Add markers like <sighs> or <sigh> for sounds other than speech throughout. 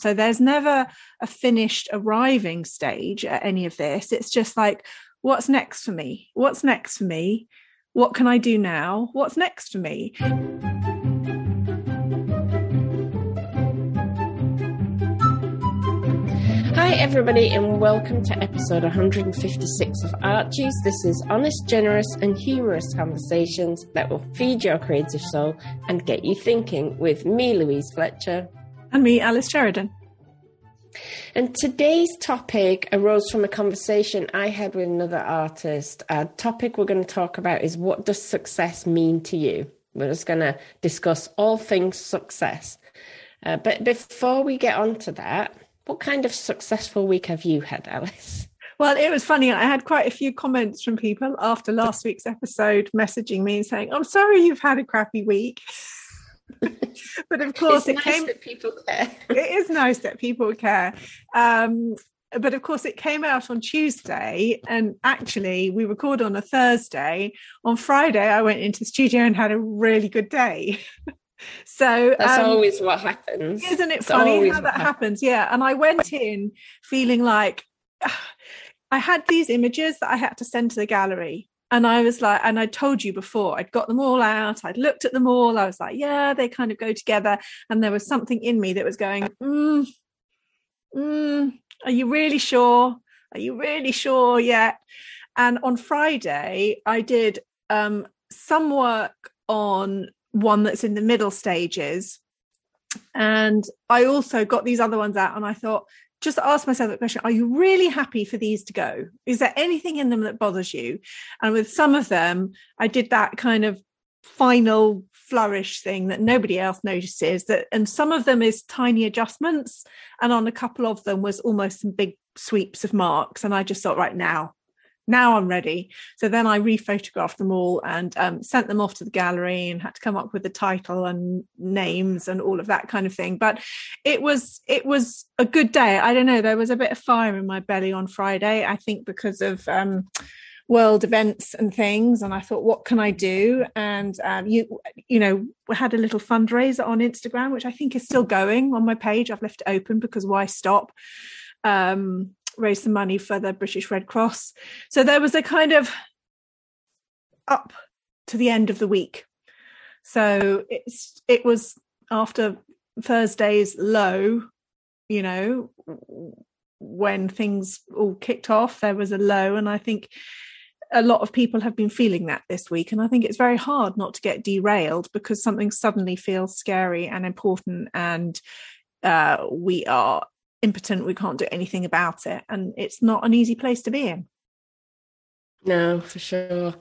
So there's never a finished arriving stage at any of this. It's just like, what's next for me? What's next for me? What can I do now? What's next for me? Hi, everybody, and welcome to episode 156 of Art Juice. This is honest, generous, and humorous conversations that will feed your creative soul and get you thinking with me, Louise Fletcher. And me, Alice Sheridan. And today's topic arose from a conversation I had with another artist. A topic we're going to talk about is what does success mean to you? We're just going to discuss all things success. Uh, but before we get on to that, what kind of successful week have you had, Alice? Well, it was funny. I had quite a few comments from people after last week's episode messaging me and saying, I'm sorry you've had a crappy week. <laughs> but of course, it's it nice came. That people care. it is nice that people care. Um, but of course, it came out on Tuesday, and actually, we record on a Thursday. On Friday, I went into the studio and had a really good day. <laughs> so that's um, always what happens isn't it funny how that happens. happens yeah and i went in feeling like <sighs> i had these images that i had to send to the gallery and i was like and i told you before i'd got them all out i'd looked at them all i was like yeah they kind of go together. And there was something in me that was going mm, mm, are you really sure? Are you really sure yet? And on friday i did um, some work on one that's in the middle stages. And I also got these other ones out and I thought, just ask myself that question Are you really happy for these to go? Is there anything in them that bothers you? And with some of them, I did that kind of final flourish thing that nobody else notices that and some of them is tiny adjustments and on a couple of them was almost some big sweeps of marks and i just thought right now now I'm ready. So then I rephotographed them all and um, sent them off to the gallery and had to come up with the title and names and all of that kind of thing. But it was it was a good day. I don't know. There was a bit of fire in my belly on Friday. I think because of um, world events and things and i thought what can i do and um, you you know we had a little fundraiser on instagram which i think is still going on my page i've left it open because why stop um, raise some money for the British Red Cross. So there was a kind of up to the end of the week. So it's it was after Thursday's low, you know, when things all kicked off, there was a low, and I think a lot of people have been feeling that this week. And I think it's very hard not to get derailed because something suddenly feels scary and important, and uh, we are impotent we can't do anything about it and it's not an easy place to be in no for sure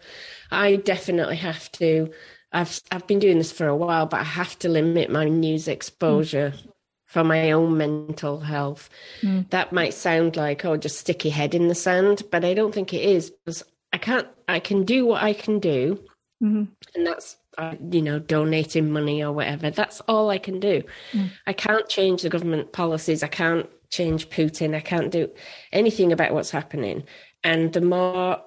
i definitely have to i've i've been doing this for a while but i have to limit my news exposure mm. for my own mental health mm. that might sound like oh just stick your head in the sand but i don't think it is because i can't i can do what i can do mm-hmm. and that's uh, you know, donating money or whatever. That's all I can do. Mm. I can't change the government policies. I can't change Putin. I can't do anything about what's happening. And the more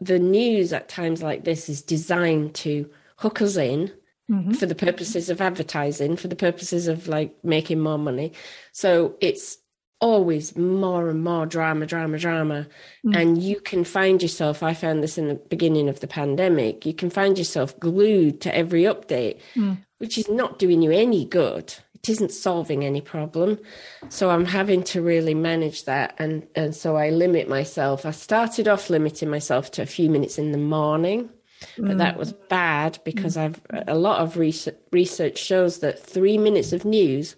the news at times like this is designed to hook us in mm-hmm. for the purposes of advertising, for the purposes of like making more money. So it's always more and more drama, drama, drama. Mm. And you can find yourself, I found this in the beginning of the pandemic, you can find yourself glued to every update, mm. which is not doing you any good. It isn't solving any problem. So I'm having to really manage that. And, and so I limit myself. I started off limiting myself to a few minutes in the morning. But mm. that was bad because I've a lot of research, research shows that three minutes of news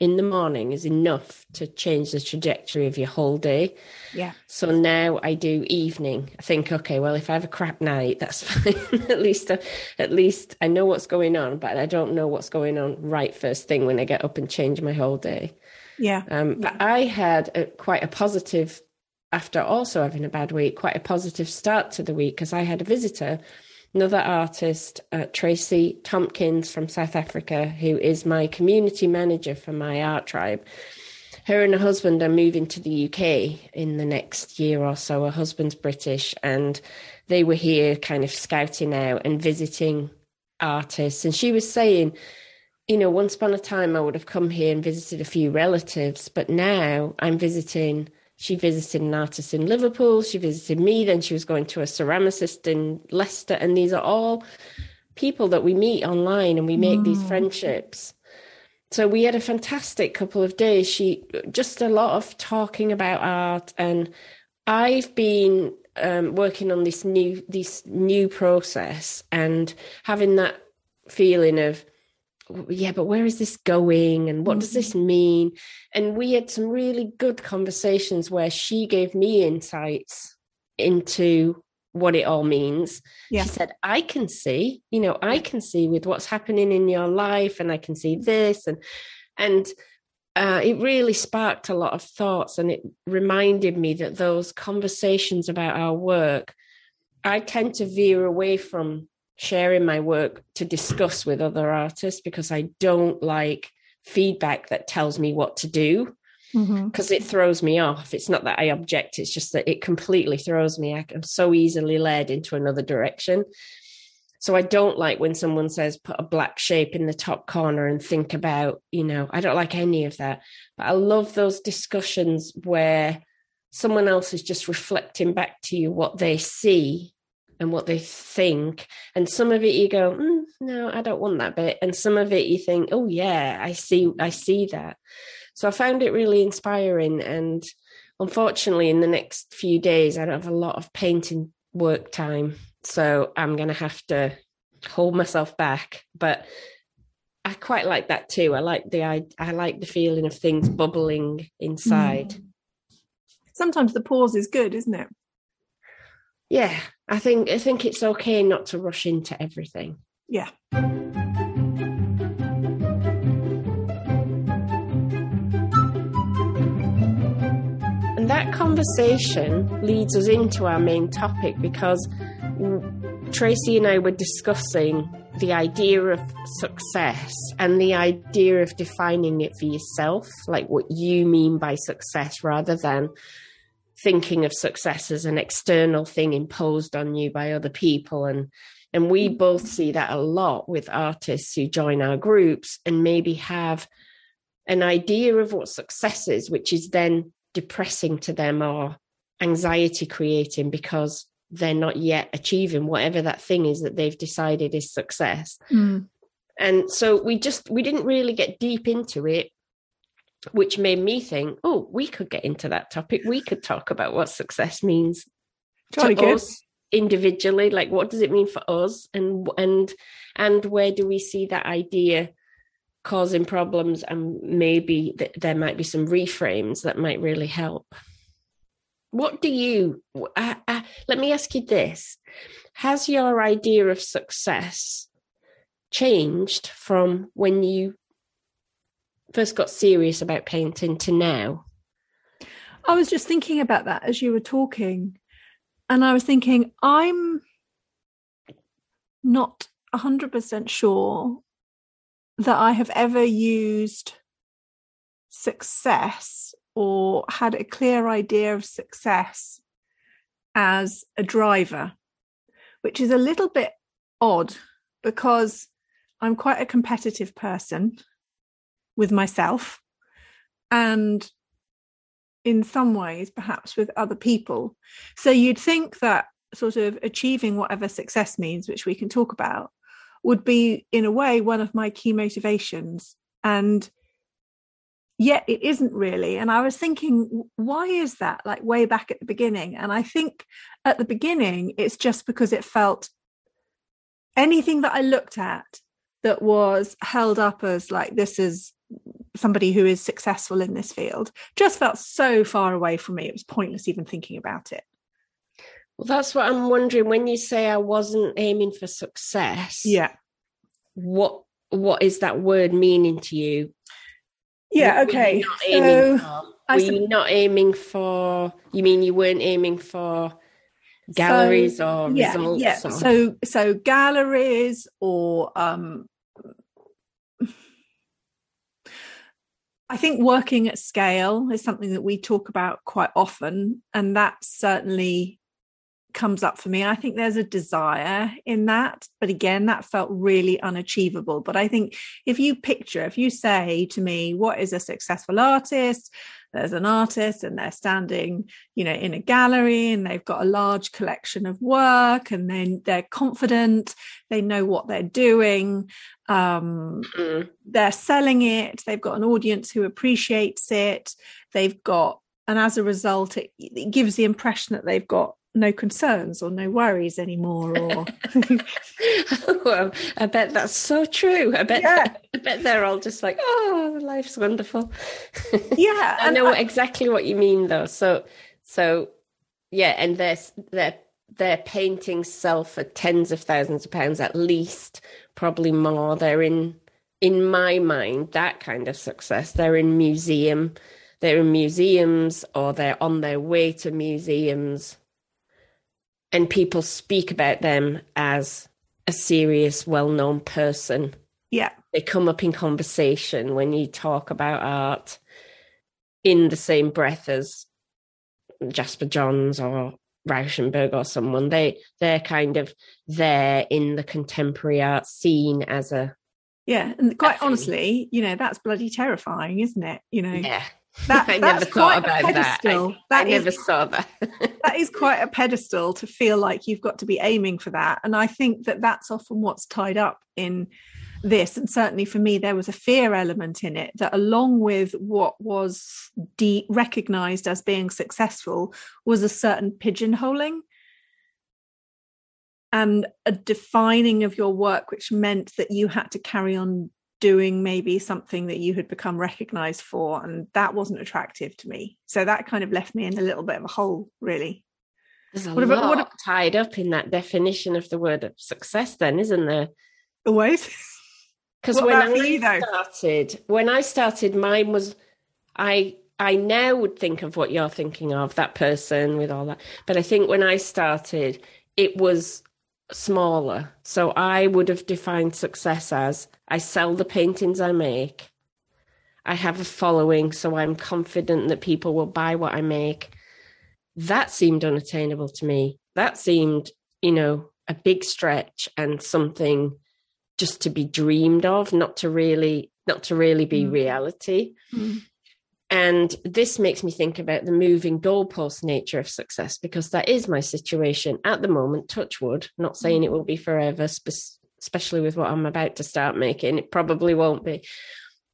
in the morning is enough to change the trajectory of your whole day. Yeah. So now I do evening. I think, okay, well, if I have a crap night, that's <laughs> fine. at least, uh, at least I know what's going on, but I don't know what's going on right first thing when I get up and change my whole day. Yeah. Um, but I had a, quite a positive, after also having a bad week, quite a positive start to the week because I had a visitor another artist, uh, Tracy Tompkins from South Africa, who is my community manager for my art tribe. Her and her husband are moving to the UK in the next year or so. Her husband's British, and they were here kind of scouting out and visiting artists. And she was saying, you know, once upon a time I would have come here and visited a few relatives, but now I'm visiting. She visited an artist in Liverpool. She visited me. Then she was going to a ceramicist in Leicester. And these are all people that we meet online and we make mm. these friendships. So we had a fantastic couple of days. She just a lot of talking about art, and I've been um, working on this new this new process and having that feeling of yeah, but where is this going and what does this mm-hmm. mean? And we had some really good conversations where she gave me insights into what it all means. Yeah. She said, I can see, you know, I can see with what's happening in your life and I can see this and and uh, it really sparked a lot of thoughts and it reminded me that those conversations about our work I tend to veer away from sharing my work to discuss with other artists because I don't like feedback that tells me what to do because mm-hmm. it throws me off. It's not that I object, it's just that it completely throws me. I'm so easily led into another direction. So I don't like when someone says put a black shape in the top corner and think about, you know, I don't like any of that. But I love those discussions where someone else is just reflecting back to you what they see and what they think. And some of it you go, mm, no, I don't want that bit. And some of it you think, oh yeah, I see, I see that. So I found it really inspiring. And unfortunately, in the next few days, I don't have a lot of painting work time. So I'm going to have to hold myself back. But I quite like that too. I like the I, I like the feeling of things bubbling inside. Mm. Sometimes the pause is good, isn't it? Yeah, I think I think it's okay not to rush into everything. Yeah. And that conversation leads us into our main topic because Tracy and I were discussing the idea of success and the idea of defining it for yourself, like what you mean by success, rather than thinking of success as an external thing imposed on you by other people and and we mm. both see that a lot with artists who join our groups and maybe have an idea of what success is which is then depressing to them or anxiety creating because they're not yet achieving whatever that thing is that they've decided is success mm. and so we just we didn't really get deep into it which made me think, oh, we could get into that topic. We could talk about what success means Jolly to good. us individually. Like, what does it mean for us, and and and where do we see that idea causing problems? And maybe th- there might be some reframes that might really help. What do you? Uh, uh, let me ask you this: Has your idea of success changed from when you first got serious about painting to now? I was just thinking about that as you were talking. And I was thinking, I'm not 100% sure that I have ever used success or had a clear idea of success as a driver, which is a little bit odd because I'm quite a competitive person with myself and in some ways perhaps with other people. So you'd think that sort of achieving whatever success means which we can talk about would be in a way one of my key motivations. And yet it isn't really. And i was thinking why is that? Like way back at the beginning. And i think at the beginning it's just because it felt anything that i looked at that was held up as like this is somebody who is successful in this field just felt so far away from me it was pointless even thinking about it. Well that's what i'm wondering. When you say i wasn't aiming for success yeah. what what is that word meaning to you? Yeah okay so were you not aiming for you mean you weren't aiming for galleries so, or yeah, results yeah. or... so so galleries or um I think working at scale is something that we talk about quite often. And that certainly comes up for me. I think there's a desire in that, but again, that felt really unachievable. But I think if you picture, if you say to me, what is a successful artist? There's an artist and they're standing, you know, in a gallery and they've got a large collection of work and then they're confident, they know what they're doing, um, mm. they're selling it, they've got an audience who appreciates it, they've got and as a result it, it gives the impression that they've got no concerns or no worries anymore or <laughs> well i bet that's so true. I bet yeah. <laughs> i bet they're all just like oh life's wonderful. <laughs> Yeah i know I, exactly what you mean though. So so yeah and they're they're they're painting sell for tens of thousands of pounds at least probably more. They're in in my mind that kind of success. They're in museum they're in museums or they're on their way to museums and people speak about them as a serious, well known person. Yeah. They come up in conversation when you talk about art in the same breath as Jasper Johns or Rauschenberg or someone. They they're kind of there in the contemporary art scene as a Yeah, and quite honestly, you know, that's bloody terrifying, isn't it? You know. Yeah. That, <laughs> I never thought about that. I, that I never saw that. <laughs> that is quite a pedestal to feel like you've got to be aiming for that. And I think that that's often what's tied up in this. And certainly for me, there was a fear element in it that, along with what was de- recognized as being successful, was a certain pigeonholing and a defining of your work, which meant that you had to carry on doing maybe something that you had become recognized for and that wasn't attractive to me. So that kind of left me in a little bit of a hole really. There's a what lot about, what, tied up in that definition of the word of success then isn't there? Always. <laughs> Because when i you, started when i started mine was i i now would think of what you're thinking of that person with all that. But i think when i started it was smaller. So I would have defined success as I sell the paintings I make. I have a following, so I'm confident that people will buy what I make. That seemed unattainable to me. That seemed, you know, a big stretch and something just to be dreamed of, not to really, not to really be mm. reality. Mm. And this makes me think about the moving goalpost nature of success because that is my situation at the moment. Touch wood, not saying it will be forever, especially with what I'm about to start making. It probably won't be.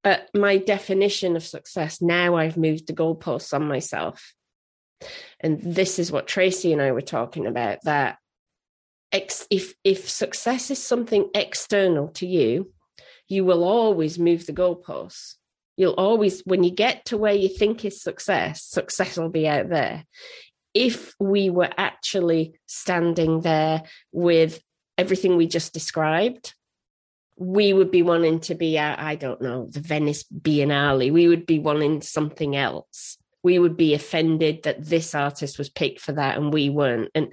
But my definition of success now, I've moved the goalposts on myself. And this is what Tracy and I were talking about that if, if success is something external to you, you will always move the goalposts You'll always, when you get to where you think is success, success will be out there. If we were actually standing there with everything we just described, we would be wanting to be at, I don't know, the Venice Biennale. We would be wanting something else. We would be offended that this artist was picked for that and we weren't. And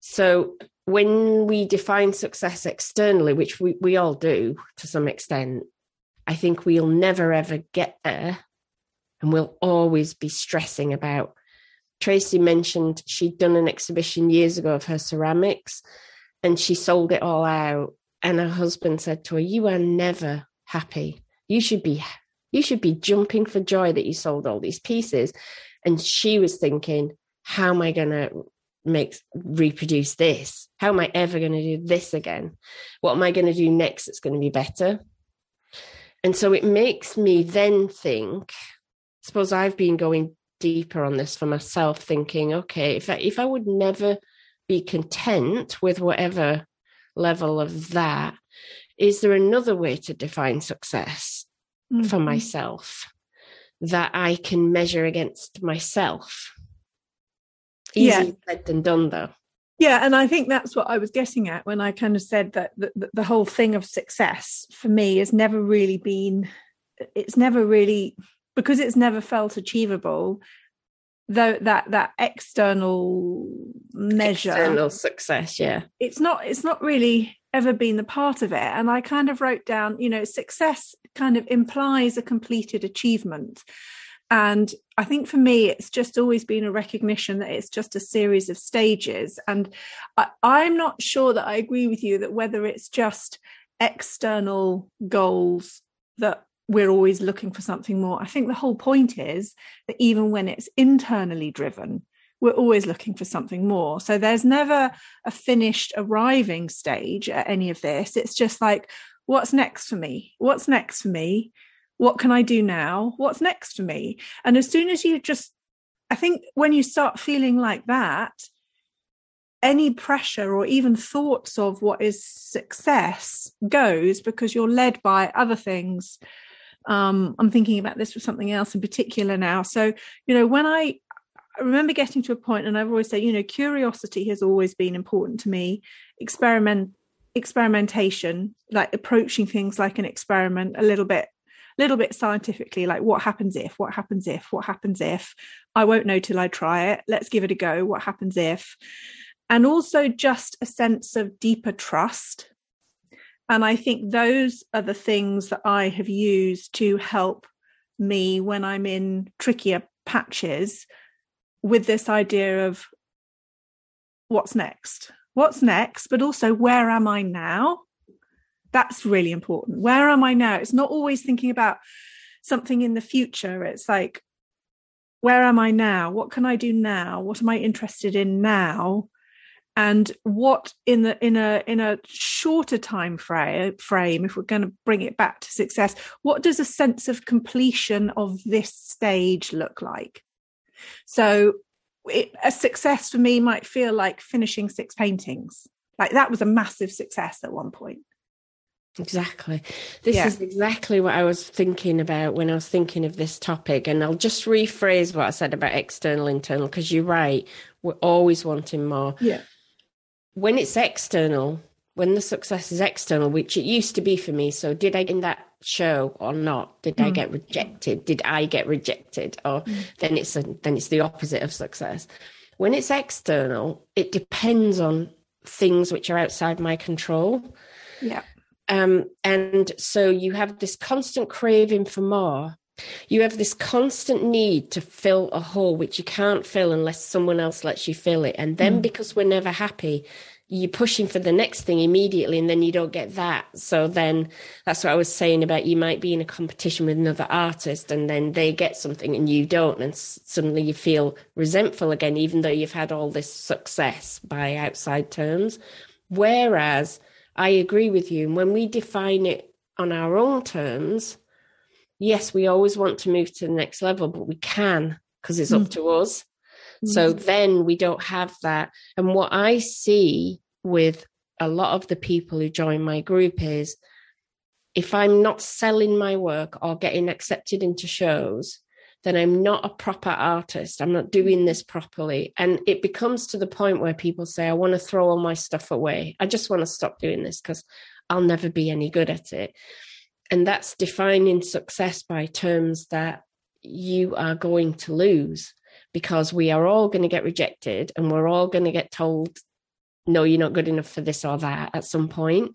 so when we define success externally, which we, we all do to some extent, I think we'll never ever get there. And we'll always be stressing about. Tracy mentioned she'd done an exhibition years ago of her ceramics and she sold it all out. And her husband said to her, You are never happy. You should be you should be jumping for joy that you sold all these pieces. And she was thinking, How am I gonna make reproduce this? How am I ever gonna do this again? What am I gonna do next that's gonna be better? And so it makes me then think, I suppose I've been going deeper on this for myself, thinking, okay, if I, if I would never be content with whatever level of that, is there another way to define success mm-hmm. for myself that I can measure against myself? Easy yeah. said than done, though. Yeah, and I think that's what I was getting at when I kind of said that the, the, whole thing of success for me has never really been, it's never really because it's never felt achievable. Though that that external measure, external success, yeah, it's not it's not really ever been the part of it. And I kind of wrote down, you know, success kind of implies a completed achievement And I think for me, it's just always been a recognition that it's just a series of stages. And I, am not sure that I agree with you that whether it's just external goals that we're always looking for something more. I think the whole point is that even when it's internally driven, we're always looking for something more. So there's never a finished arriving stage at any of this. It's just like, what's next for me? What's next for me? What can I do now? What's next for me? And as soon as you just, I think when you start feeling like that, any pressure or even thoughts of what is success goes because you're led by other things. Um, I'm thinking about this for something else in particular now. So, you know, when I I remember getting to a point, and I've always said, you know, curiosity has always been important to me. Experiment, experimentation, like approaching things like an experiment, a little bit, little bit scientifically, like what happens if, what happens if, what happens if. I won't know till I try it. Let's give it a go. What happens if? And also just a sense of deeper trust. And I think those are the things that I have used to help me when I'm in trickier patches with this idea of what's next what's next but also where am i now that's really important. Where am i now? It's not always thinking about something in the future. It's like where am i now? What can i do now? What am i interested in now? And what in the in a in a shorter time frame frame if we're going to bring it back to success what does a sense of completion of this stage look like? So it, a success for me might feel like finishing six paintings. Like that was a massive success at one point. Exactly. This yeah. is exactly what I was thinking about when I was thinking of this topic. And I'll just rephrase what I said about external, internal, because you're right. We're always wanting more. Yeah. When it's external, when the success is external, which it used to be for me. So, did I in that show or not? Did mm. I get rejected? Did I get rejected? Or mm. then it's a, then it's the opposite of success. When it's external, it depends on things which are outside my control. Yeah. Um, and so you have this constant craving for more. You have this constant need to fill a hole which you can't fill unless someone else lets you fill it. And then mm. because we're never happy, you're pushing for the next thing immediately and then you don't get that so then that's what i was saying about you might be in a competition with another artist and then they get something and you don't and suddenly you feel resentful again even though you've had all this success by outside terms whereas i agree with you And when we define it on our own terms yes we always want to move to the next level but we can because it's mm. up to us so mm. then we don't have that. And what I see with a lot of the people who join my group is if I'm not selling my work or getting accepted into shows, then I'm not a proper artist. I'm not doing this properly. And it becomes to the point where people say, I want to throw all my stuff away. I just want to stop doing this because I'll never be any good at it. And that's defining success by terms that you are going to lose because we are all going to get rejected and we're all going to get told, no, you're not good enough for this or that at some point.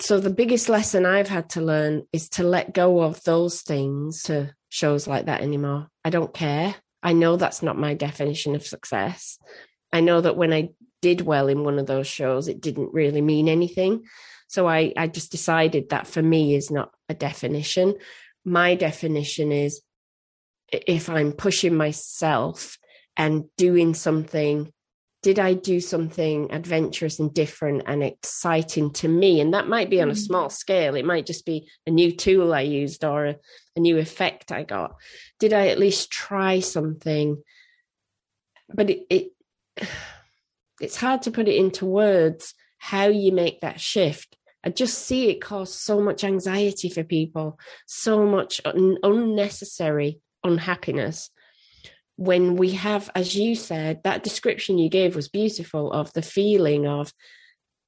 So the biggest lesson I've had to learn is to let go of those things to shows like that anymore. I don't care. I know that's not my definition of success. I know that when I did well in one of those shows, it didn't really mean anything. So I, I just decided that for me is not a definition. My definition is if I'm pushing myself and doing something, did I do something adventurous and different and exciting to me? And that might be on a mm. small scale. It might just be a new tool I used or a, a new effect I got. Did I at least try something? But it, it <sighs> it's hard to put it into words how you make that shift. I just see it cause so much anxiety for people, so much un- unnecessary unhappiness when we have as you said that description you gave was beautiful of the feeling of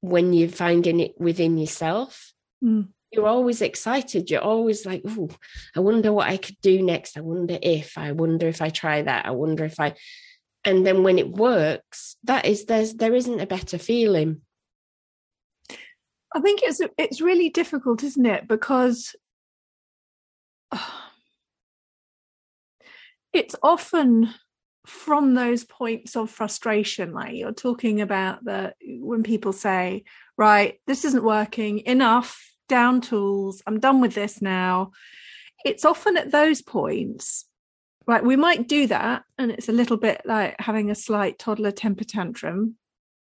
when you're finding it within yourself. Mm. you're always excited. You're always like oh i wonder what i could do next. I wonder if i wonder if i try that. I wonder if i and then when it works that is there's there isn't a better feeling. I think it's it's really difficult isn't it? Because <sighs> oh, it's often from those points of frustration like you're talking about the when people say right this isn't working enough down tools i'm done with this now. It's often at those points right we might do that and it's a little bit like having a slight toddler temper tantrum.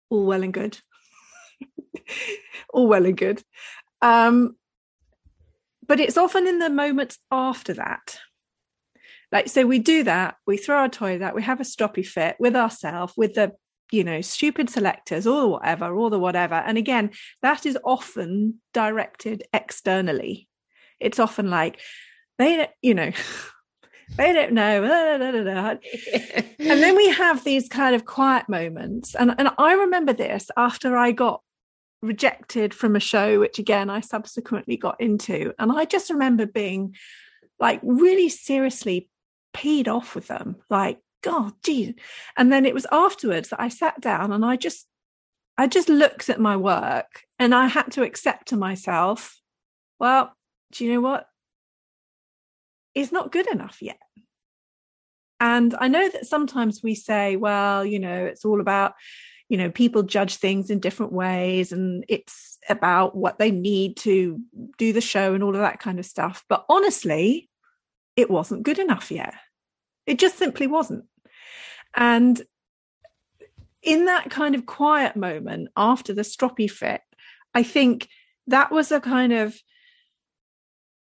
All well and good. <laughs> All well and good. Um but it's often in the moments after that like so we do that we throw our toys out we have a stroppy fit with ourselves with the you know stupid selectors or whatever or the whatever. And again that is often directed externally. It's often like they you know <laughs> they don't know <laughs> and then we have these kind of quiet moments. And and i remember this after i got rejected from a show which again i subsequently got into. And i just remember being like really seriously peed off with them like god geez and then it was afterwards that i sat down and i just i just looked at my work and i had to accept to myself well do you know what? It's not good enough yet. And i know that sometimes we say well you know it's all about you know people judge things in different ways and it's about what they need to do the show and all of that kind of stuff. But honestly it wasn't good enough yet it just simply wasn't. And in that kind of quiet moment after the stroppy fit, I think that was a kind of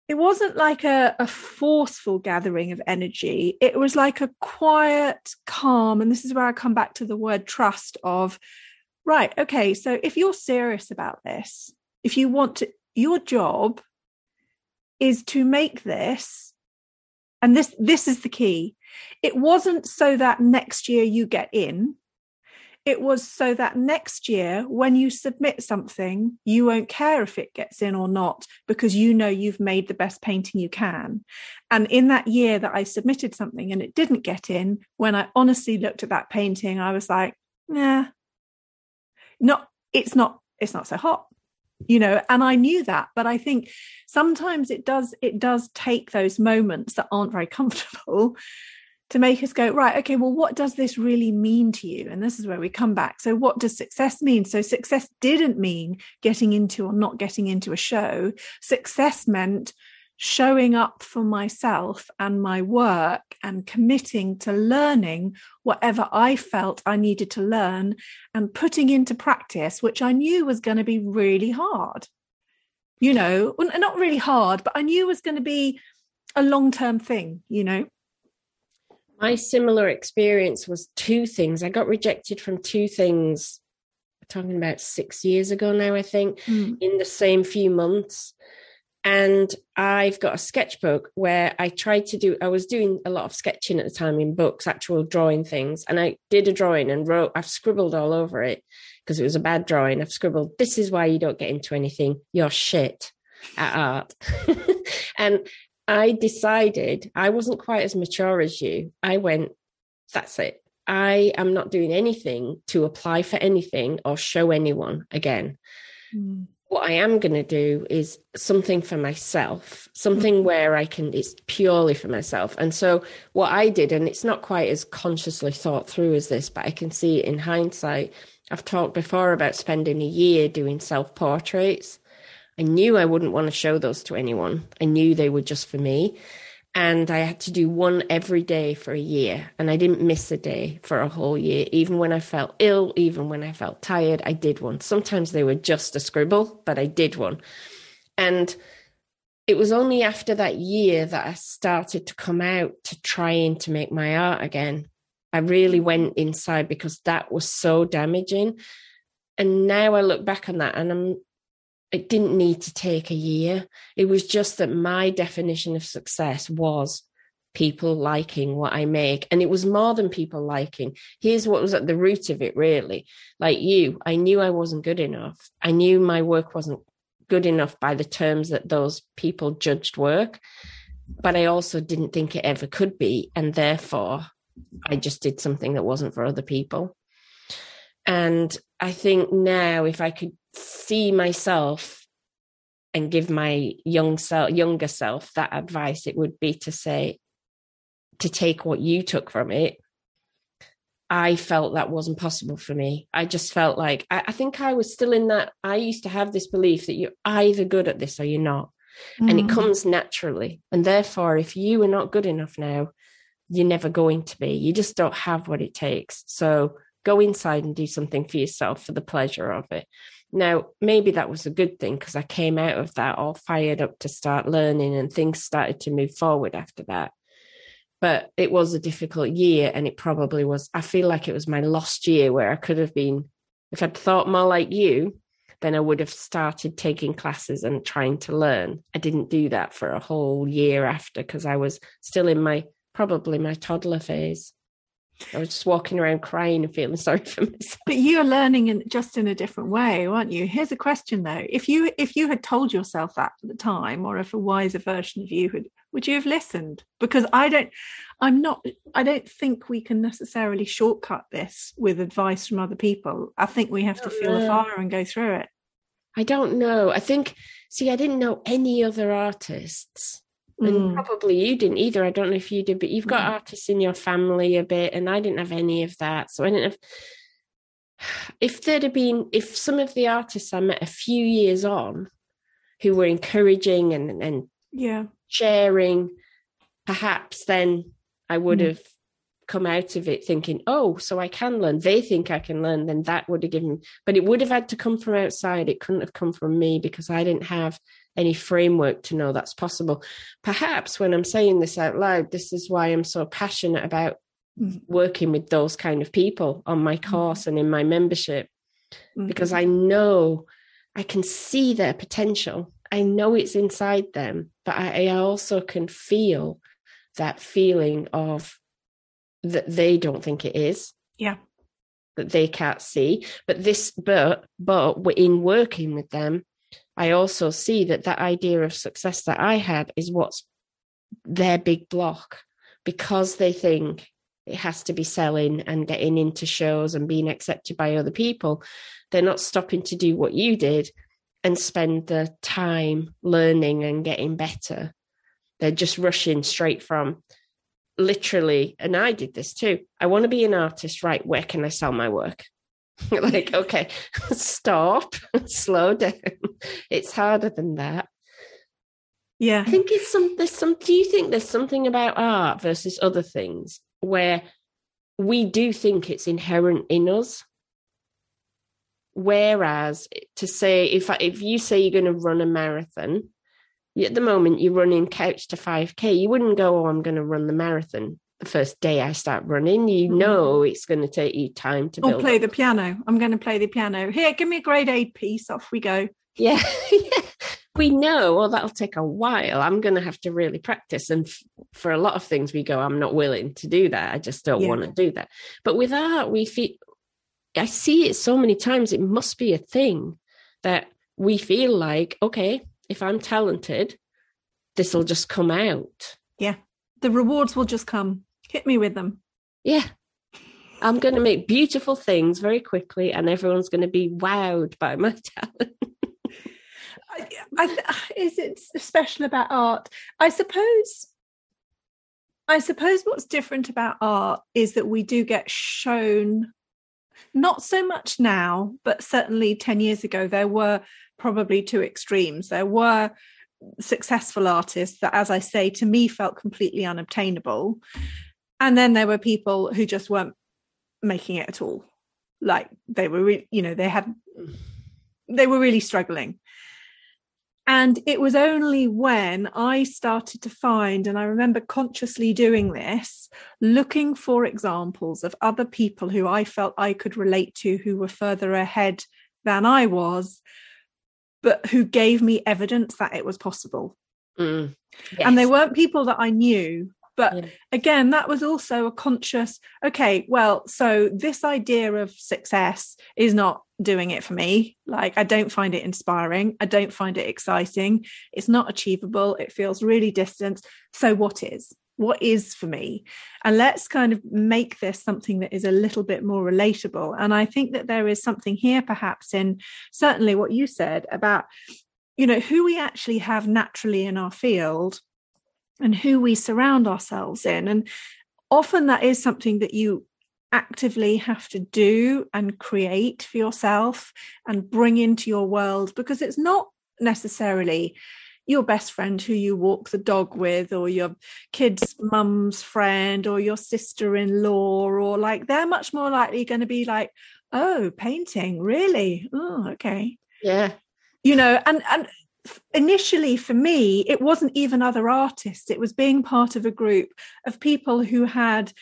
it wasn't like a, a, forceful gathering of energy. It was like a quiet, calm, and this is where I come back to the word trust of, right, okay, so if you're serious about this, if you want to, your job is to make this, and this this is the key, it wasn't so that next year you get in. It was so that next year, when you submit something, you won't care if it gets in or not because you know you've made the best painting you can. And in that year that I submitted something and it didn't get in, when I honestly looked at that painting, I was like, nah, not, it's not, it's not so hot you know and i knew that but i think sometimes it does it does take those moments that aren't very comfortable to make us go right okay well what does this really mean to you? And this is where we come back. So what does success mean? So success didn't mean getting into or not getting into a show. Success meant showing up for myself and my work and committing to learning whatever I felt I needed to learn and putting into practice, which I knew was going to be really hard. You know, not really hard, but I knew was going to be a long term thing, you know. My similar experience was two things. I got rejected from two things, talking about six years ago now, I think, mm. in the same few months. And I've got a sketchbook where I tried to do, I was doing a lot of sketching at the time in books, actual drawing things. And I did a drawing and wrote, I've scribbled all over it because it was a bad drawing. I've scribbled, this is why you don't get into anything. You're shit at art. <laughs> and I decided I wasn't quite as mature as you. I went, that's it. I am not doing anything to apply for anything or show anyone again. Mm. What I am going to do is something for myself, something mm. where I can, it's purely for myself. And so, what I did, and it's not quite as consciously thought through as this, but I can see it in hindsight. I've talked before about spending a year doing self portraits I knew I wouldn't want to show those to anyone. I knew they were just for me. And I had to do one every day for a year. And I didn't miss a day for a whole year. Even when I felt ill, even when I felt tired, I did one. Sometimes they were just a scribble, but I did one. And it was only after that year that I started to come out to trying to make my art again. I really went inside because that was so damaging. And now I look back on that and I'm it didn't need to take a year. It was just that my definition of success was people liking what I make. And it was more than people liking. Here's what was at the root of it, really. Like you, I knew I wasn't good enough. I knew my work wasn't good enough by the terms that those people judged work. But I also didn't think it ever could be. And therefore, I just did something that wasn't for other people. And I think now, if I could see myself and give my young self, younger self that advice, it would be to say, to take what you took from it, I felt that wasn't possible for me. I just felt like I, I, think I was still in that. I used to have this belief that you're either good at this or you're not. Mm. And it mm. comes naturally. And therefore, if you are not good enough now, you're never going to be. You just don't have what it takes. So go inside and do something for yourself for the pleasure of it. Now, maybe that was a good thing because I came out of that all fired up to start learning and things started to move forward after that. But it was a difficult year and it probably was i feel like it was my lost year where i could have been if i'd thought more like you then i would have started taking classes and trying to learn. I didn't do that for a whole year after because i was still in my probably my toddler phase I was just walking around crying and feeling <laughs> sorry for myself. But you're learning in just in a different way, aren't you? Here's a question though: if you if you had told yourself that at the time, or if a wiser version of you had would you have listened because i don't i'm not i don't think we can necessarily shortcut this with advice from other people i think we have to feel know. the fire and go through it i don't know i think see i didn't know any other artists mm. probably you didn't either i don't know if you did but you've got mm. artists in your family a bit and i didn't have any of that so i didn't have <sighs> if there'd have been if some of the artists i met a few years on who were encouraging and and yeah sharing, perhaps then I would mm. have come out of it thinking, oh, so I can learn. They think I can learn, then that would have given, but it would have had to come from outside. It couldn't have come from me because I didn't have any framework to know that's possible. Perhaps when I'm saying this out loud, this is why I'm so passionate about mm. working with those kind of people on my mm-hmm. course and in my membership, mm. because I know I can see their potential. I know it's inside them, but I, I also can feel that feeling of that they don't think it is. Yeah. That they can't see. But this, but, but in working with them, I also see that that idea of success that I had is what's their big block because they think it has to be selling and getting into shows and being accepted by other people. They're not stopping to do what you did and spend the time learning and getting better. They're just rushing straight from literally, and I did this too. I want to be an artist, right? Where can I sell my work? <laughs> like, okay, <laughs> stop, <laughs> slow down. It's harder than that. Yeah. I think it's some there's some do you think there's something about art versus other things where we do think it's inherent in us Whereas to say if I, if you say you're going to run a marathon, at the moment you're running couch to 5k, you wouldn't go, "Oh, I'm going to run the marathon." The first day I start running, you mm-hmm. know it's going to take you time to. Or play up. the piano. I'm going to play the piano. Here, give me a grade eight piece. Off we go. Yeah, <laughs> yeah. We know. Well, that'll take a while. I'm going to have to really practice. And f- for a lot of things, we go, "I'm not willing to do that. I just don't yeah. want to do that." But with art, we feel I see it so many times. It must be a thing that we feel like, okay, if I'm talented, this will just come out. Yeah. The rewards will just come. Hit me with them. Yeah. I'm going to make beautiful things very quickly, and everyone's going to be wowed by my <laughs> talent. I, I, is it special about art? I suppose. I suppose what's different about art is that we do get shown not so much now, but certainly 10 years ago, there were probably two extremes. There were successful artists that, as I say, to me felt completely unobtainable. And then there were people who just weren't making it at all. Like they were, re- you know, they had, they were really struggling. And it was only when I started to find, and I remember consciously doing this, looking for examples of other people who I felt I could relate to who were further ahead than I was, but who gave me evidence that it was possible. Mm, yes. And they weren't people that I knew, but yeah. again, that was also a conscious, okay, well, so this idea of success is not doing it for me. Like, I don't find it inspiring. I don't find it exciting. It's not achievable. It feels really distant. So, what is? What is for me? And let's kind of make this something that is a little bit more relatable. And I think that there is something here, perhaps, in certainly what you said about, you know, who we actually have naturally in our field and who we surround ourselves in. And often that is something that you actively have to do and create for yourself and bring into your world because it's not necessarily your best friend who you walk the dog with or your kid's mum's friend or your sister-in-law or like they're much more likely going to be like oh painting really? Oh okay. Yeah. You know and and initially for me it wasn't even other artists. It was being part of a group of people who had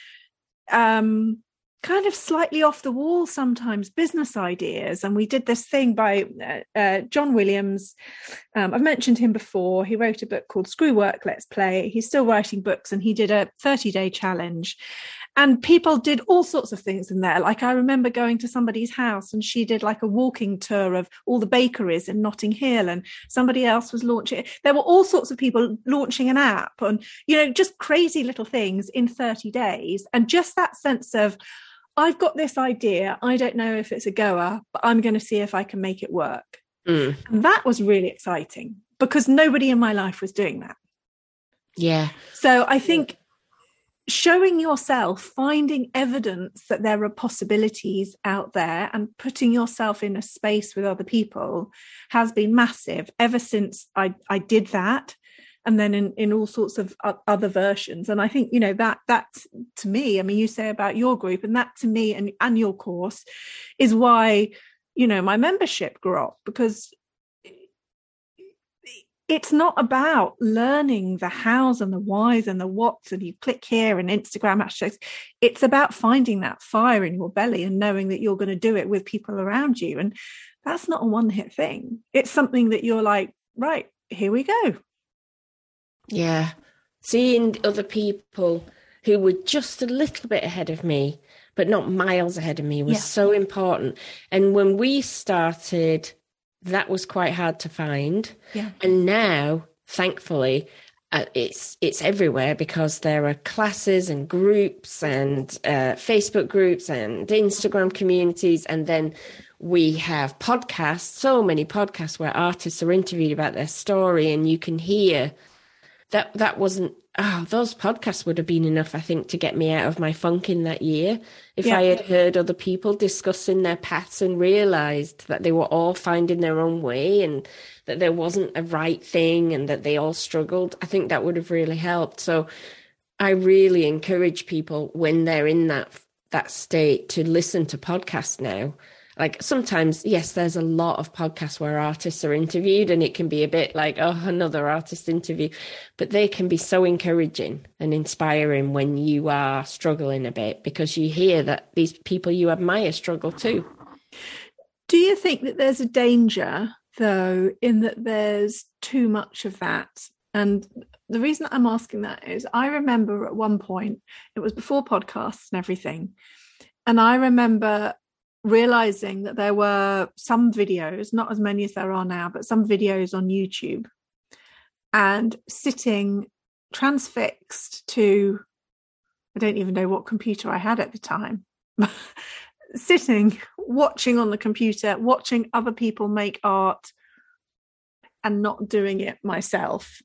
um kind of slightly off the wall sometimes business ideas. And we did this thing by uh, uh, john williams. Um, i've mentioned him before. He wrote a book called screw work let's play. He's still writing books and he did a 30 day challenge and people did all sorts of things in there like i remember going to somebody's house and she did like a walking tour of all the bakeries in notting hill and somebody else was launching there were all sorts of people launching an app and you know just crazy little things in 30 days and just that sense of I've got this idea. I don't know if it's a goer, but I'm going to see if I can make it work. Mm. And that was really exciting because nobody in my life was doing that. Yeah. So I think showing yourself, finding evidence that there are possibilities out there and putting yourself in a space with other people has been massive ever since I, I did that and then in, in all sorts of other versions. And i think you know that that to me i mean you say about your group and that to me and, and your course is why you know my membership grew up because it's not about learning the hows and the whys and the whats and you click here and instagram hashtags it's about finding that fire in your belly and knowing that you're going to do it with people around you and that's not a one hit thing it's something that you're like right here we go yeah. Seeing other people who were just a little bit ahead of me, but not miles ahead of me, was yeah. so important. And when we started, that was quite hard to find. Yeah. And now, thankfully, uh, it's it's everywhere because there are classes and groups and uh, Facebook groups and Instagram communities, and then we have podcasts. So many podcasts where artists are interviewed about their story, and you can hear that that wasn't oh, those podcasts would have been enough, I think, to get me out of my funk in that year. If yeah. I had heard other people discussing their paths and realized that they were all finding their own way and that there wasn't a right thing and that they all struggled, I think that would have really helped. So I really encourage people when they're in that that state to listen to podcasts now like sometimes yes there's a lot of podcasts where artists are interviewed and it can be a bit like oh another artist interview but they can be so encouraging and inspiring when you are struggling a bit because you hear that these people you admire struggle too. Do you think that there's a danger though in that there's too much of that? And the reason i'm asking that is i remember at one point it was before podcasts and everything and i remember realizing that there were some videos, not as many as there are now, but some videos on YouTube, and sitting transfixed to, I don't even know what computer I had at the time, <laughs> sitting, watching on the computer, watching other people make art and not doing it myself.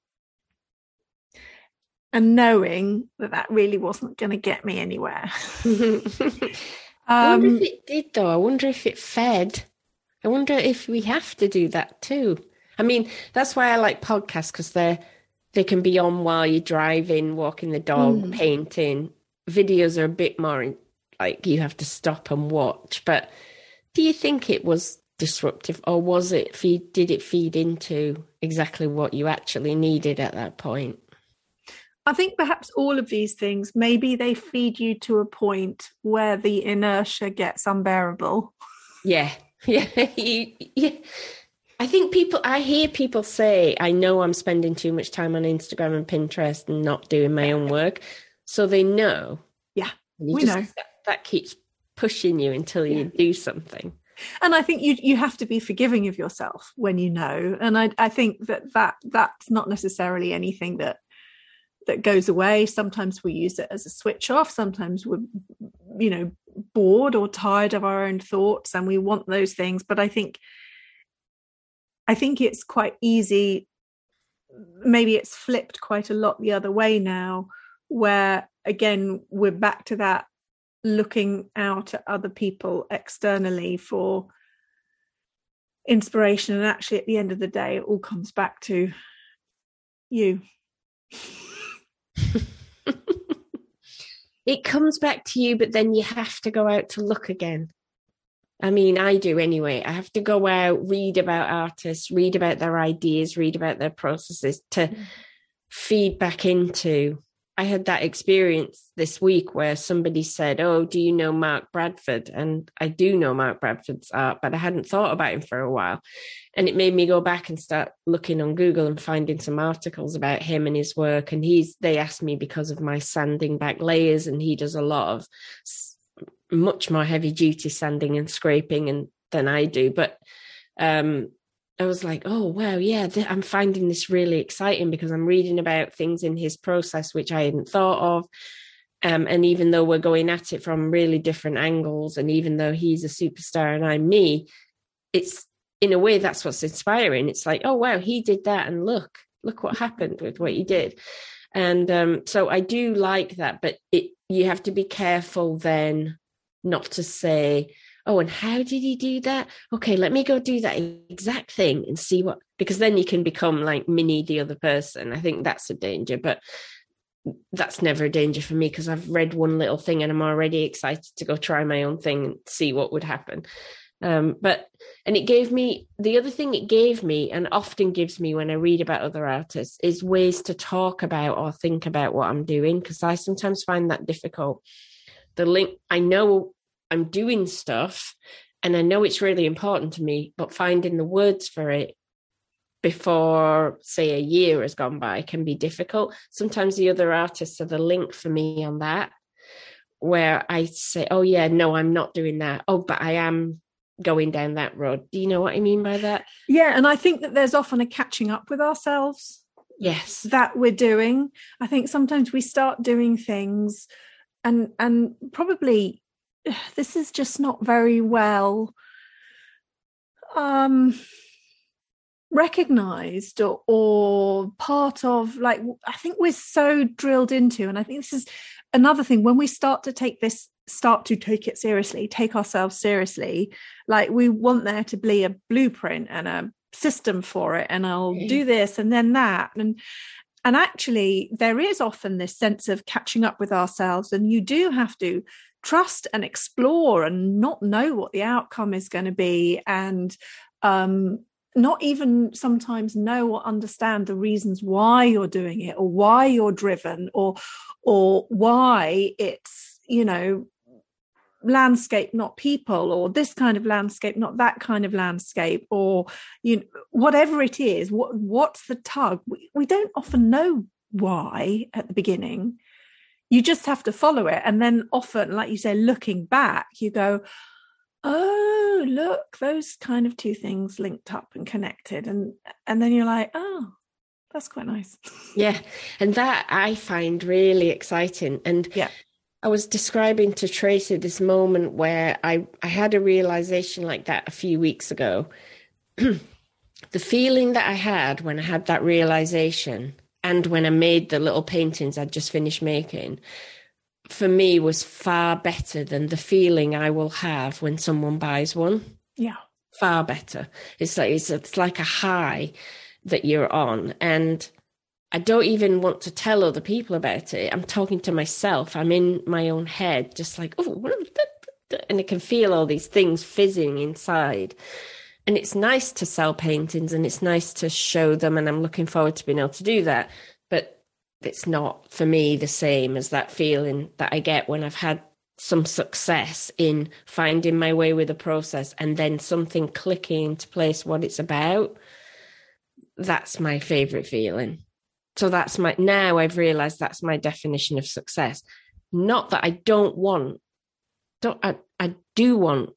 And knowing that that really wasn't going to get me anywhere. <laughs> I wonder if um, it did, though. I wonder if it fed. I wonder if we have to do that too. I mean, that's why I like podcasts because they they can be on while you're driving, walking the dog, mm. painting. Videos are a bit more like you have to stop and watch. But do you think it was disruptive, or was it feed? Did it feed into exactly what you actually needed at that point? I think perhaps all of these things, maybe they feed you to a point where the inertia gets unbearable. Yeah. <laughs> Yeah. yeah. I think people, I hear people say, I know I'm spending too much time on Instagram and Pinterest and not doing my own work. So they know. Yeah. we just, know. That, that, keeps pushing you until you yeah. do something. And I think you you have to be forgiving of yourself when you know. And I I think that that that's not necessarily anything that that goes away sometimes we use it as a switch off sometimes we're you know bored or tired of our own thoughts and we want those things but i think i think it's quite easy maybe it's flipped quite a lot the other way now, where again, we're back to that looking out at other people externally for inspiration. And actually, at the end of the day, it all comes back to you. <laughs> it comes back to you, but then you have to go out to look again. I mean, I do anyway. I have to go out, read about artists, read about their ideas, read about their processes to mm. feed back into. I had that experience this week where somebody said, Oh, do you know Mark Bradford? And I do know Mark Bradford's art, but I hadn't thought about him for a while. And it made me go back and start looking on Google and finding some articles about him and his work. And he's, they asked me because of my sanding back layers, and he does a lot of much more heavy duty sanding and scraping and than I do. But um, I was like, oh wow, yeah, th- I'm finding this really exciting because I'm reading about things in his process which I hadn't thought of. Um, and even though we're going at it from really different angles, and even though he's a superstar and I'm me, it's in a way that's what's inspiring. It's like, oh wow, he did that, and look, look what happened with what he did. And um, so I do like that, but it you have to be careful then not to say, oh, and how did he do that? Okay, let me go do that exact thing and see what, because then you can become like mini the other person. I think that's a danger, but that's never a danger for me because I've read one little thing and I'm already excited to go try my own thing and see what would happen. Um, but and it gave me the other thing it gave me and often gives me when I read about other artists is ways to talk about or think about what I'm doing because I sometimes find that difficult the link i know i'm doing stuff and i know it's really important to me but finding the words for it before say a year has gone by can be difficult. Sometimes the other artists are the link for me on that where i say oh yeah no i'm not doing that. Oh but i am going down that road. Do you know what i mean by that? Yeah and i think that there's often a catching up with ourselves yes. that we're doing. I think sometimes we start doing things and and probably <sighs> this is just not very well um recognized or, or, part of like i think we're so drilled into and i think this is another thing when we start to take this start to take it seriously take ourselves seriously like we want there to be a blueprint and a system for it and i'll mm. do this and then that and and actually, there is often this sense of catching up with ourselves, and you do have to trust and explore and not know what the outcome is going to be, and um, not even sometimes know or understand the reasons why you're doing it, or why you're driven, or or why it's you know landscape not people or this kind of landscape not that kind of landscape or you know whatever it is what what's the tug? We, we don't often know why at the beginning you just have to follow it. And then often like you say looking back you go oh look those kind of two things linked up and connected. And and then you're like oh that's quite nice. Yeah. And that i find really exciting. And yeah. I was describing to Tracy this moment where I, I had a realization like that a few weeks ago. <clears throat> the feeling that I had when I had that realization and when I made the little paintings I'd just finished making for me was far better than the feeling I will have when someone buys one. Yeah. Far better. It's like it's, it's like a high that you're on. And I don't even want to tell other people about it. I'm talking to myself. I'm in my own head, just like, oh, and I can feel all these things fizzing inside. And it's nice to sell paintings and it's nice to show them. And I'm looking forward to being able to do that. But it's not for me the same as that feeling that I get when I've had some success in finding my way with a process and then something clicking into place what it's about. That's my favorite feeling so that's my now i've realized that's my definition of success not that i don't want don't i, I do want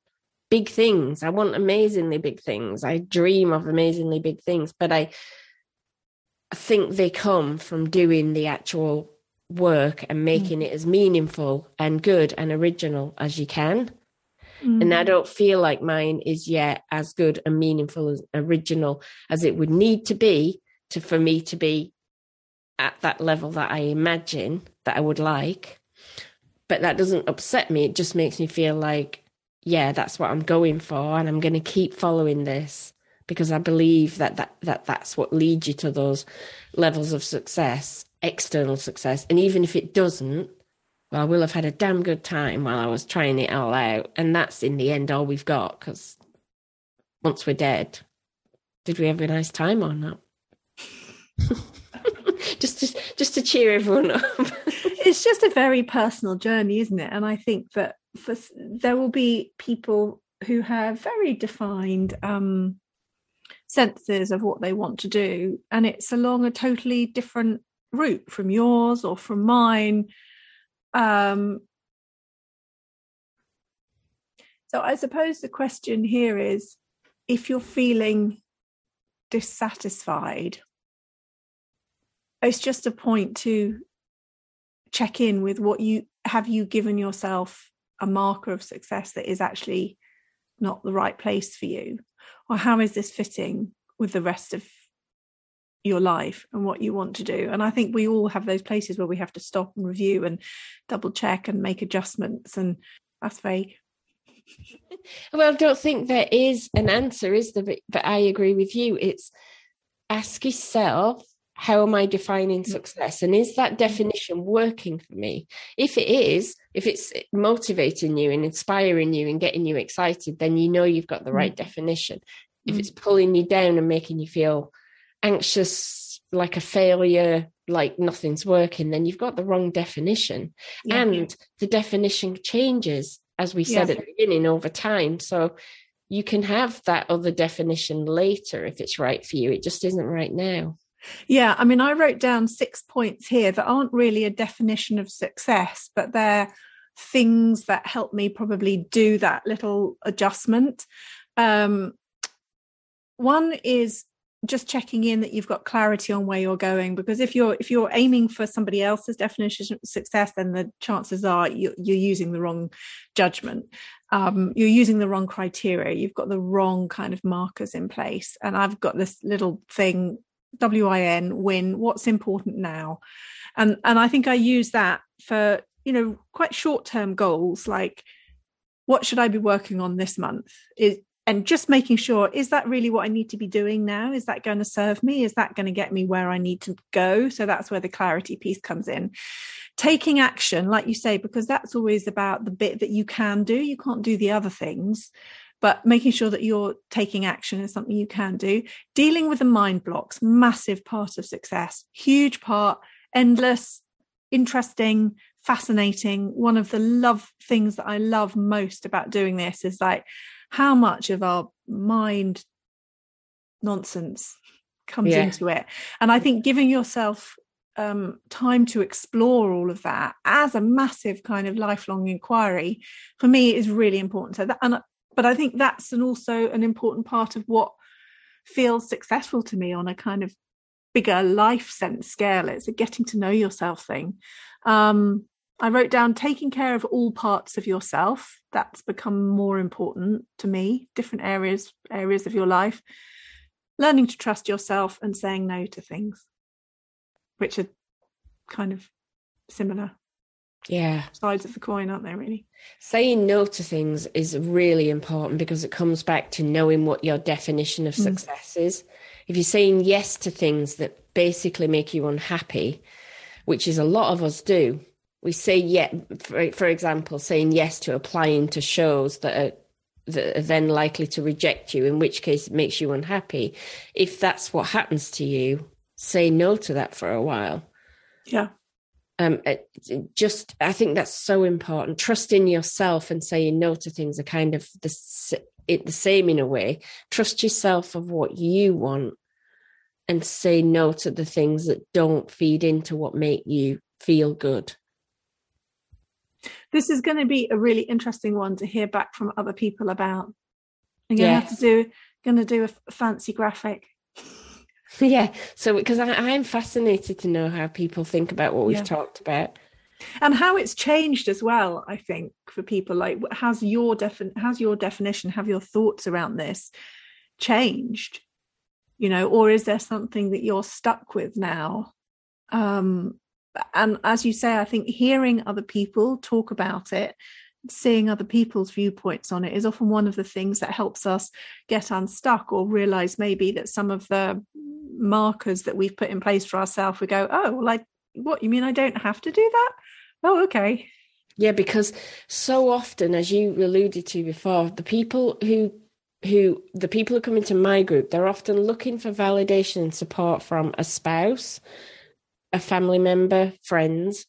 big things i want amazingly big things i dream of amazingly big things but i think they come from doing the actual work and making mm. it as meaningful and good and original as you can mm. and i mm. don't feel like mine is yet as good and meaningful as original as it would need to be to for me to be at that level that I imagine that I would like. But that doesn't upset me. It just makes me feel like, yeah, that's what I'm going for, and I'm going to keep following this because I believe that, that that that's what leads you to those levels of success, external success. And even if it doesn't, well, I will have had a damn good time while I was trying it all out. And that's in the end all we've got because once we're dead, did we have a nice time or not? <laughs> just to, just to cheer everyone up. <laughs> it's just a very personal journey, isn't it? And I think that for, there will be people who have very defined um, senses of what they want to do, and it's along a totally different route from yours or from mine. Um, so I suppose the question here is if you're feeling dissatisfied, it's just a point to check in with what you have you given yourself a marker of success that is actually not the right place for you or how is this fitting with the rest of your life and what you want to do and i think we all have those places where we have to stop and review and double check and make adjustments and that's vague <laughs> well, I don't think there is an answer, is there? But, I agree with you. It's ask yourself, how am I defining mm. success? And is that definition working for me? If it is, if it's motivating you and inspiring you and getting you excited, then you know you've got the right mm. definition. If mm. it's pulling you down and making you feel anxious, like a failure, like nothing's working, then you've got the wrong definition. Yeah. And the definition changes as we said at the beginning, over time. So you can have that other definition later if it's right for you. It just isn't right now. Yeah, I mean, I wrote down six points here that aren't really a definition of success, but they're things that help me probably do that little adjustment. Um, one is just checking in that you've got clarity on where you're going because if you're if you're aiming for somebody else's definition of success then the chances are you're, you're using the wrong judgment. Um, you're using the wrong criteria. You've got the wrong kind of markers in place. And i've got this little thing win win what's important now? And and i think i use that for you know quite short term goals like what should i be working on this month? Is and just making sure is that really what i need to be doing now? Is that going to serve me? Is that going to get me where i need to go? So that's where the clarity piece comes in. Taking action like you say because that's always about the bit that you can do. You can't do the other things but making sure that you're taking action is something you can do. Dealing with the mind blocks massive part of success huge part endless interesting fascinating. One of the love things that i love most about doing this is like how much of our mind nonsense comes yeah. into it. And i think giving yourself um, time to explore all of that as a massive kind of lifelong inquiry for me is really important. So that and but i think that's an also an important part of what feels successful to me on a kind of bigger life sense scale it's a getting to know yourself thing um, I wrote down taking care of all parts of yourself. That's become more important to me. Different areas areas of your life. Learning to trust yourself and saying no to things, which are kind of similar. Yeah. Sides of the coin, aren't they, really? Saying no to things is really important because it comes back to knowing what your definition of mm. success is. If you're saying yes to things that basically make you unhappy, which is a lot of us do, we say yeah for, for example saying yes to applying to shows that are that are then likely to reject you in which case it makes you unhappy if that's what happens to you say no to that for a while yeah um it, it just i think that's so important trusting yourself and saying no to things are kind of the it the same in a way trust yourself of what you want and say no to the things that don't feed into what make you feel good this is going to be a really interesting one to hear back from other people about. I'm going yes. to have to do going to do a fancy graphic. <laughs> Yeah, so because I'm fascinated to know how people think about what we've yeah. talked about, and how it's changed as well. I think for people like, how's your defin- how's your definition? Have your thoughts around this changed? you know or is there something that you're stuck with now um and as you say i think hearing other people talk about it seeing other people's viewpoints on it is often one of the things that helps us get unstuck or realize maybe that some of the markers that we've put in place for ourselves we go oh like what you mean i don't have to do that? Oh okay. Yeah because so often as you alluded to before the people who who the people who come into my group they're often looking for validation and support from a spouse a family member friends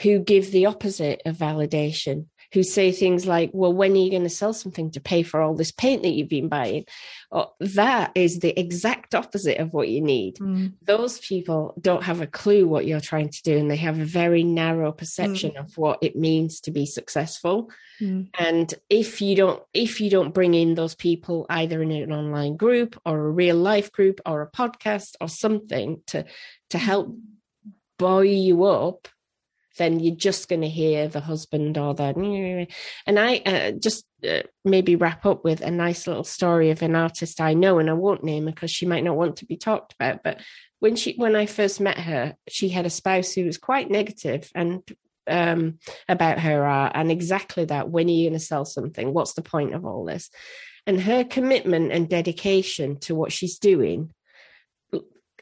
who give the opposite of validation who say things like, well, when are you going to sell something to pay for all this paint that you've been buying? Or, that is the exact opposite of what you need. Mm. Those people don't have a clue what you're trying to do, and they have a very narrow perception mm. of what it means to be successful. Mm. And if you don't, if you don't bring in those people either in an online group or a real life group or a podcast or something to to help buoy you up then you're just going to hear the husband or the and i uh, just uh, maybe wrap up with a nice little story of an artist i know and i won't name her because she might not want to be talked about but when she when i first met her she had a spouse who was quite negative and um, about her art and exactly that when are you going to sell something? What's the point of all this? And her commitment and dedication to what she's doing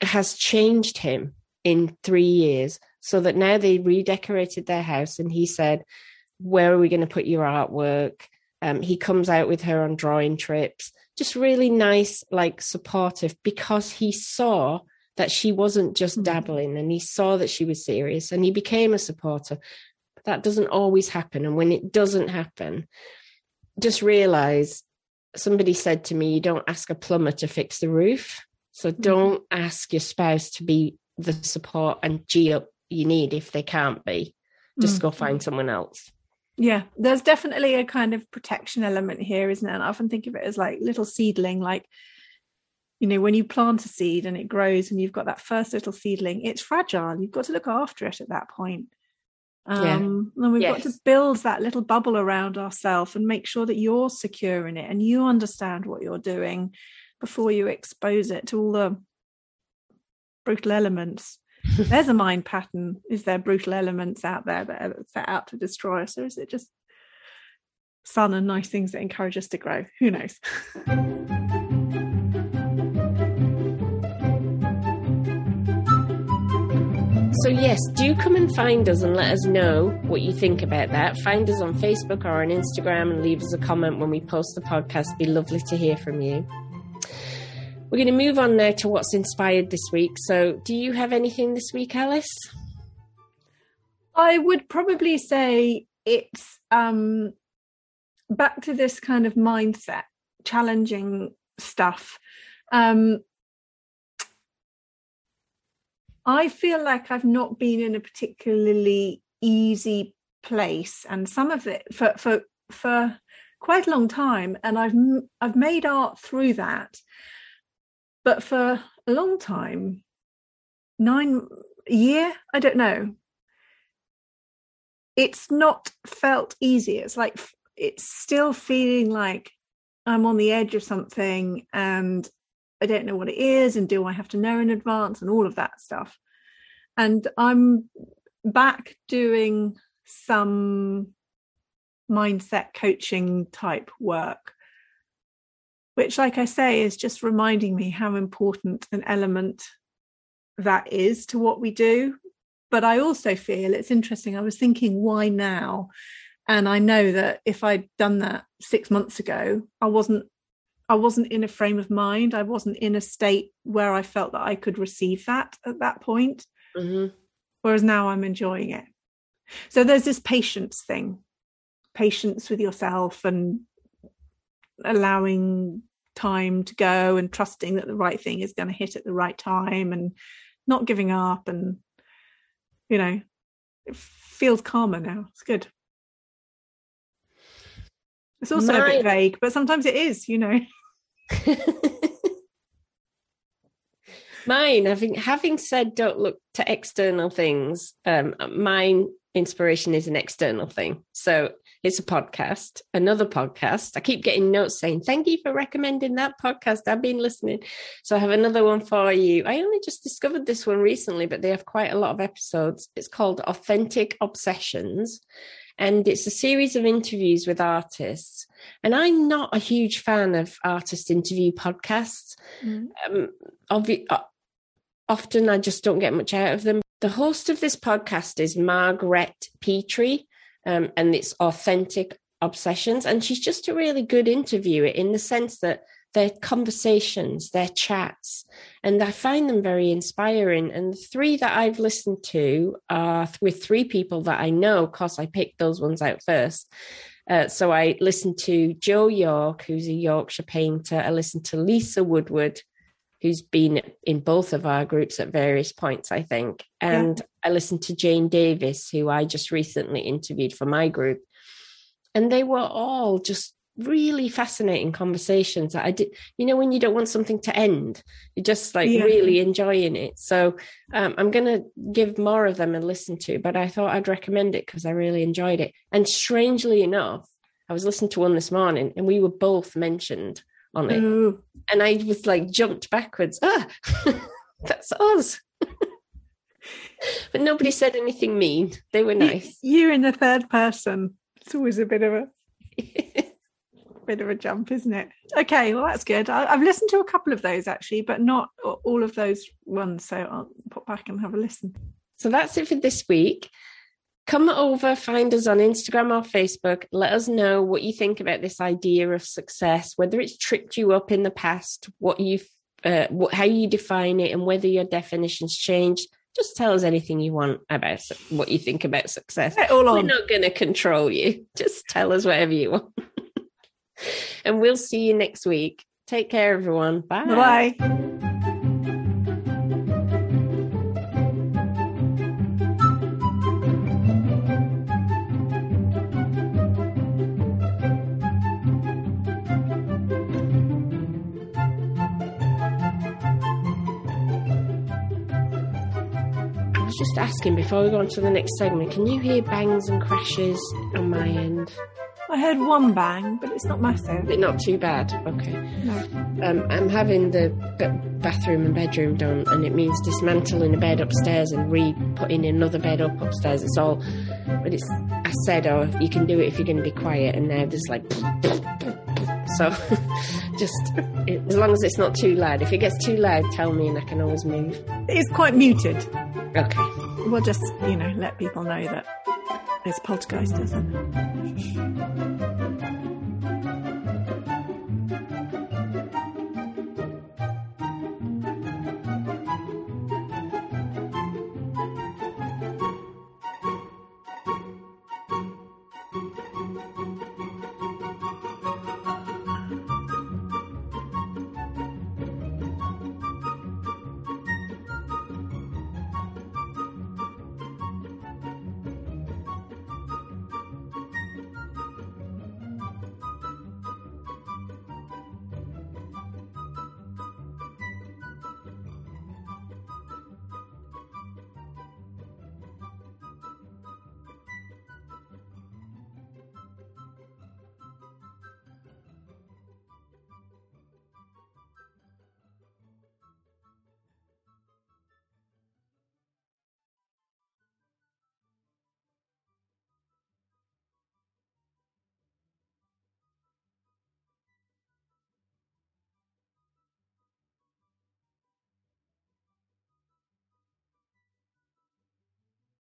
has changed him in three years so that now they redecorated their house and he said where are we going to put your artwork um, he comes out with her on drawing trips just really nice like supportive because he saw that she wasn't just mm-hmm. dabbling and he saw that she was serious and he became a supporter but that doesn't always happen and when it doesn't happen just realize somebody said to me you don't ask a plumber to fix the roof so mm-hmm. don't ask your spouse to be the support and g up you need if they can't be. Just mm. go find someone else. Yeah, there's definitely a kind of protection element here, isn't it? And I often think of it as like little seedling, like you know, when you plant a seed and it grows and you've got that first little seedling, it's fragile. You've got to look after it at that point. Um, yeah. and we've yes. got to build that little bubble around ourselves and make sure that you're secure in it and you understand what you're doing before you expose it to all the brutal elements there's a mind pattern. Is there brutal elements out there that are set out to destroy us, or is it just fun and nice things that encourage us to grow? Who knows? So, yes, do come and find us and let us know what you think about that. Find us on Facebook or on Instagram and leave us a comment when we post the podcast. It'd be lovely to hear from you. We're going to move on now to what's inspired this week. So, do you have anything this week, Alice? I would probably say it's um, back to this kind of mindset, challenging stuff. Um, I feel like I've not been in a particularly easy place, and some of it for for for quite a long time, and I've I've made art through that. But for a long time, nine year, I don't know. It's not felt easy. It's like it's still feeling like I'm on the edge of something and I don't know what it is and do I have to know in advance and all of that stuff. And I'm back doing some mindset coaching type work which, like I say, is just reminding me how important an element that is to what we do. But I also feel it's interesting. I was thinking, why now? And I know that if I'd done that six months ago, I wasn't I wasn't in a frame of mind. I wasn't in a state where I felt that I could receive that at that point. Mm-hmm. Whereas now I'm enjoying it. So there's this patience thing, patience with yourself and allowing time to go and trusting that the right thing is going to hit at the right time and not giving up and you know it feels calmer now it's good it's also a bit vague but sometimes it is you know <laughs> Mine, having having said, don't look to external things. Um, mine inspiration is an external thing. So it's a podcast, another podcast. I keep getting notes saying, Thank you for recommending that podcast. I've been listening. So I have another one for you. I only just discovered this one recently, but they have quite a lot of episodes. It's called Authentic Obsessions. And it's a series of interviews with artists. And I'm not a huge fan of artist interview podcasts. Mm. Um, obvi- uh, often I just don't get much out of them. The host of this podcast is Margaret Petrie um, and it's authentic obsessions. And she's just a really good interviewer in the sense that their conversations, their chats, and I find them very inspiring. And the three that I've listened to are with three people that I know, because I picked those ones out first. Uh, so I listened to Joe York, who's a Yorkshire painter. I listened to Lisa Woodward, who's been in both of our groups at various points, I think. And yeah. I listened to Jane Davis, who I just recently interviewed for my group. And they were all just really fascinating conversations that I did, you know, when you don't want something to end, you're just like yeah. really enjoying it. So um, I'm going to give more of them a listen to, but I thought I'd recommend it because I really enjoyed it. And strangely enough, I was listening to one this morning and we were both mentioned on it. Ooh. And I was like jumped backwards. Ah, <laughs> that's us. but nobody said anything mean. They were nice. You're in the third person. It's always a bit of a <laughs> bit of a jump, isn't it? Okay, well that's good. I, have listened to a couple of those actually, but not all of those ones. So I'll pop back and have a listen. So that's it for this week come over, find us on Instagram or Facebook. Let us know what you think about this idea of success, whether it's tripped you up in the past, what you've, uh, what, how you define it, and whether your definitions changed. Just tell us anything you want about what you think about success. We're not going to control you. Just tell us whatever you want. <laughs> and we'll see you next week. Take care, everyone. Bye. Bye. Just asking before we go on to the next segment, can you hear bangs and crashes on my end? I heard one bang, but it's not massive. It's not too bad. Okay. No. Um, I'm having the bathroom and bedroom done, and it means dismantling a bed upstairs and re-putting another bed up upstairs. It's all, but it's. I said, oh, you can do it if you're going to be quiet, and now there's like. So, <laughs> just as long as it's not too loud. If it gets too loud, tell me, and I can always move. It's quite muted. Okay. We'll just, you know, let people know that it's poltergeist, isn't?